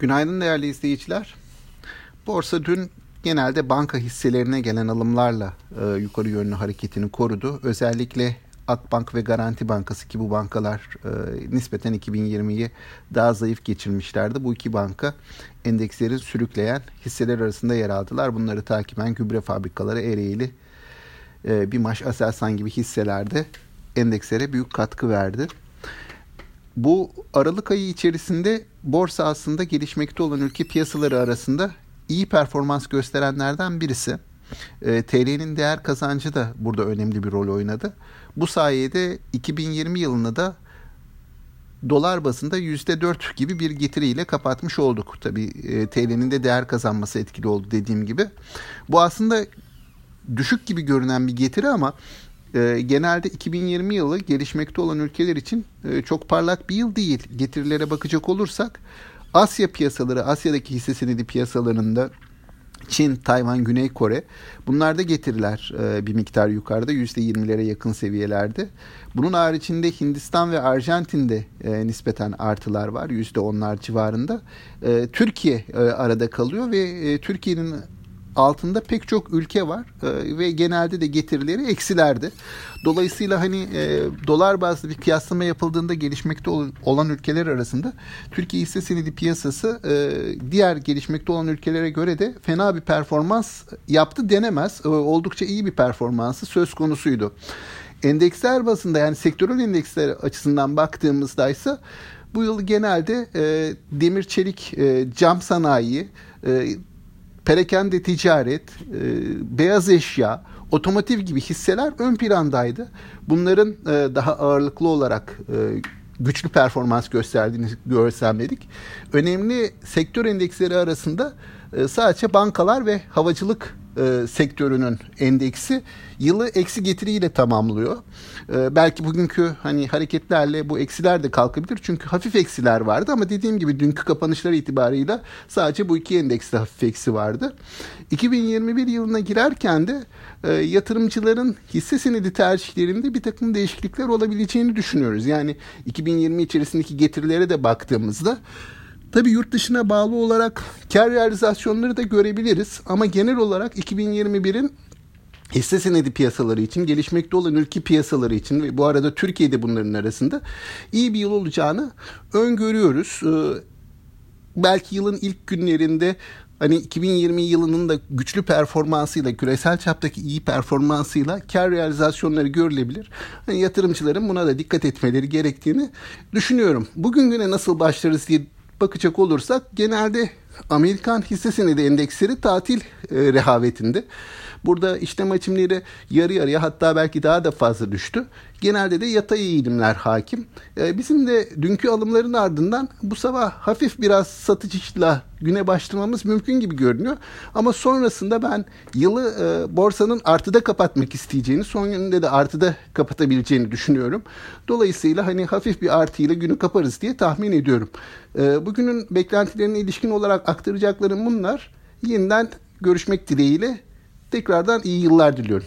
Günaydın değerli izleyiciler. Borsa dün genelde banka hisselerine gelen alımlarla e, yukarı yönlü hareketini korudu. Özellikle Akbank ve Garanti Bankası ki bu bankalar e, nispeten 2020'yi daha zayıf geçirmişlerdi. Bu iki banka endeksleri sürükleyen hisseler arasında yer aldılar. Bunları takiben gübre fabrikaları Ereğli, e, Bimaş, Aselsan gibi hisselerde endekslere büyük katkı verdi. Bu Aralık ayı içerisinde borsa aslında gelişmekte olan ülke piyasaları arasında iyi performans gösterenlerden birisi. E, TL'nin değer kazancı da burada önemli bir rol oynadı. Bu sayede 2020 yılını da dolar bazında %4 gibi bir getiriyle kapatmış olduk. Tabii e, TL'nin de değer kazanması etkili oldu dediğim gibi. Bu aslında düşük gibi görünen bir getiri ama e, genelde 2020 yılı gelişmekte olan ülkeler için e, çok parlak bir yıl değil. Getirilere bakacak olursak Asya piyasaları, Asya'daki hisse senedi piyasalarında Çin, Tayvan, Güney Kore bunlarda getiriler e, bir miktar yukarıda %20'lere yakın seviyelerde. Bunun haricinde Hindistan ve Arjantin'de e, nispeten artılar var %10'lar civarında. Türkiye arada kalıyor ve Türkiye'nin altında pek çok ülke var e, ve genelde de getirileri eksilerdi. Dolayısıyla hani e, dolar bazlı bir kıyaslama yapıldığında gelişmekte olan ülkeler arasında Türkiye hisse senedi piyasası e, diğer gelişmekte olan ülkelere göre de fena bir performans yaptı denemez. E, oldukça iyi bir performansı söz konusuydu. Endeksler bazında yani sektörel endeksler açısından baktığımızda ise bu yıl genelde e, demir çelik e, cam sanayi e, perakende ticaret, e, beyaz eşya, otomotiv gibi hisseler ön plandaydı. Bunların e, daha ağırlıklı olarak e, güçlü performans gösterdiğini gözlemledik. Önemli sektör endeksleri arasında e, sadece bankalar ve havacılık e, sektörünün endeksi yılı eksi getiriyle tamamlıyor. E, belki bugünkü hani hareketlerle bu eksiler de kalkabilir. Çünkü hafif eksiler vardı ama dediğim gibi dünkü kapanışlar itibarıyla sadece bu iki endekste hafif eksi vardı. 2021 yılına girerken de e, yatırımcıların hisse senedi tercihlerinde bir takım değişiklikler olabileceğini düşünüyoruz. Yani 2020 içerisindeki getirilere de baktığımızda Tabii yurt dışına bağlı olarak kar realizasyonları da görebiliriz ama genel olarak 2021'in hisse senedi piyasaları için, gelişmekte olan ülke piyasaları için ve bu arada Türkiye'de bunların arasında iyi bir yıl olacağını öngörüyoruz. Ee, belki yılın ilk günlerinde hani 2020 yılının da güçlü performansıyla, küresel çaptaki iyi performansıyla kar realizasyonları görülebilir. Hani yatırımcıların buna da dikkat etmeleri gerektiğini düşünüyorum. Bugün güne nasıl başlarız diye bakacak olursak genelde Amerikan hisse senedi endeksleri tatil e, rehavetinde. Burada işlem hacimleri yarı yarıya hatta belki daha da fazla düştü. Genelde de yatay eğilimler hakim. E, bizim de dünkü alımların ardından bu sabah hafif biraz satışla güne başlamamız mümkün gibi görünüyor. Ama sonrasında ben yılı e, borsanın artıda kapatmak isteyeceğini, son gününde de artıda kapatabileceğini düşünüyorum. Dolayısıyla hani hafif bir artıyla günü kaparız diye tahmin ediyorum. E, bugünün beklentilerine ilişkin olarak aktaracaklarım bunlar. Yeniden görüşmek dileğiyle tekrardan iyi yıllar diliyorum.